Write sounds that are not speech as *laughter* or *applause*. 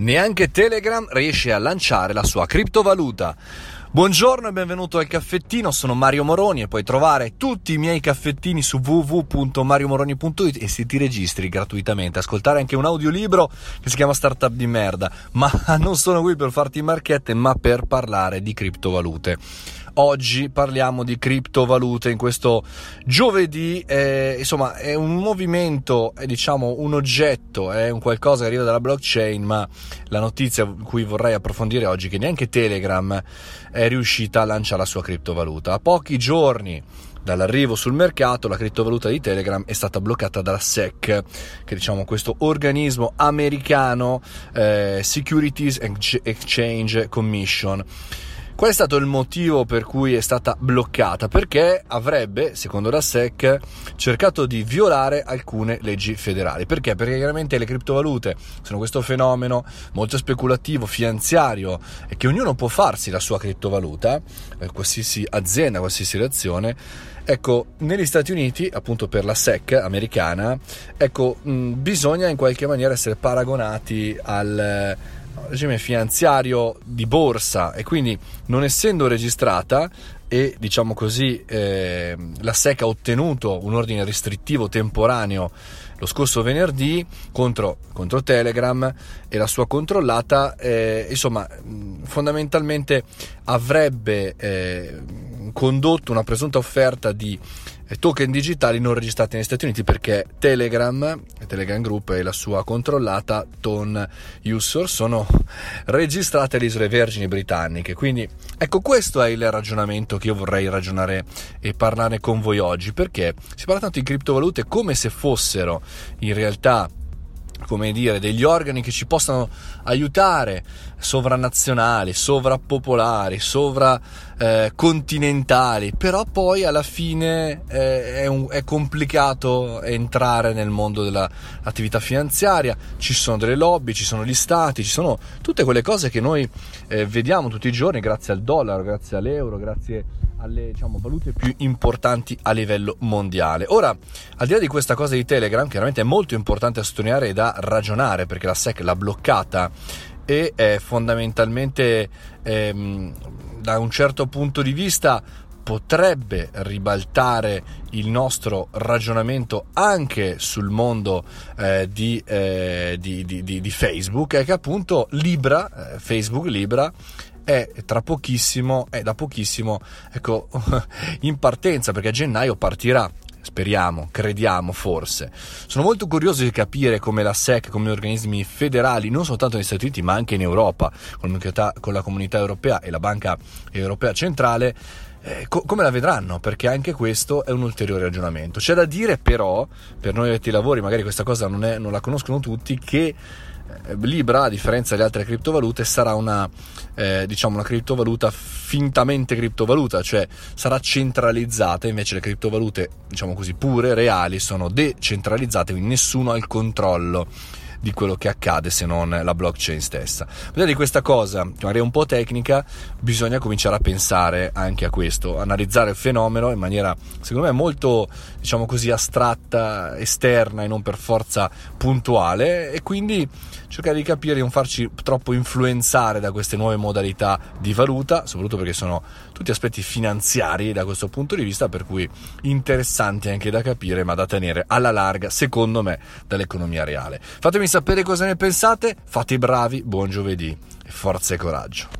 Neanche Telegram riesce a lanciare la sua criptovaluta. Buongiorno e benvenuto al caffettino, sono Mario Moroni e puoi trovare tutti i miei caffettini su www.mariomoroni.it e se ti registri gratuitamente, ascoltare anche un audiolibro che si chiama Startup di merda, ma *laughs* non sono qui per farti marchette, ma per parlare di criptovalute. Oggi parliamo di criptovalute in questo giovedì, eh, insomma è un movimento, è diciamo un oggetto, è un qualcosa che arriva dalla blockchain, ma la notizia cui vorrei approfondire oggi è che neanche Telegram è riuscita a lanciare la sua criptovaluta. A pochi giorni dall'arrivo sul mercato la criptovaluta di Telegram è stata bloccata dalla SEC, che è diciamo questo organismo americano eh, Securities Exchange Commission. Qual è stato il motivo per cui è stata bloccata? Perché avrebbe, secondo la SEC, cercato di violare alcune leggi federali. Perché? Perché chiaramente le criptovalute sono questo fenomeno molto speculativo, finanziario, e che ognuno può farsi la sua criptovaluta, eh, qualsiasi azienda, qualsiasi reazione. Ecco, negli Stati Uniti, appunto per la SEC americana, ecco, mh, bisogna in qualche maniera essere paragonati al regime finanziario di borsa e quindi non essendo registrata e diciamo così eh, la SEC ha ottenuto un ordine restrittivo temporaneo lo scorso venerdì contro, contro Telegram e la sua controllata eh, insomma fondamentalmente avrebbe eh, condotto una presunta offerta di token digitali non registrati negli Stati Uniti perché Telegram, Telegram Group e la sua controllata Tone User sono registrate alle isole Vergini britanniche. Quindi ecco questo è il ragionamento che io vorrei ragionare e parlare con voi oggi perché si parla tanto di criptovalute come se fossero in realtà come dire, degli organi che ci possano aiutare, sovranazionali, sovrappopolari, sovracontinentali, eh, però poi alla fine eh, è, un, è, complicato entrare nel mondo dell'attività finanziaria, ci sono delle lobby, ci sono gli stati, ci sono tutte quelle cose che noi eh, vediamo tutti i giorni grazie al dollaro, grazie all'euro, grazie alle diciamo, valute più importanti a livello mondiale. Ora, al di là di questa cosa di Telegram, chiaramente è molto importante sottolineare e da ragionare perché la SEC l'ha bloccata e è fondamentalmente ehm, da un certo punto di vista potrebbe ribaltare il nostro ragionamento anche sul mondo eh, di, eh, di, di, di, Facebook è che appunto Libra, eh, Facebook Libra è tra pochissimo, è da pochissimo, ecco, *laughs* in partenza perché a gennaio partirà speriamo, crediamo forse. Sono molto curioso di capire come la SEC, come organismi federali, non soltanto negli Stati Uniti ma anche in Europa, con la comunità europea e la Banca Europea Centrale, eh, co- come la vedranno? Perché anche questo è un ulteriore ragionamento. C'è da dire però, per noi addetti lavori, magari questa cosa non, è, non la conoscono tutti, che eh, Libra, a differenza delle altre criptovalute, sarà una, eh, diciamo una criptovaluta fintamente criptovaluta, cioè sarà centralizzata, invece le criptovalute, diciamo così, pure, reali, sono decentralizzate, quindi nessuno ha il controllo di quello che accade se non la blockchain stessa. Vedete di questa cosa, che magari è un po' tecnica, bisogna cominciare a pensare anche a questo, analizzare il fenomeno in maniera, secondo me, molto, diciamo così, astratta, esterna e non per forza puntuale e quindi cercare di capire di non farci troppo influenzare da queste nuove modalità di valuta, soprattutto perché sono tutti aspetti finanziari da questo punto di vista, per cui interessanti anche da capire, ma da tenere alla larga, secondo me, dall'economia reale. Fatemi sapere cosa ne pensate, fate i bravi, buon giovedì. E forza e coraggio.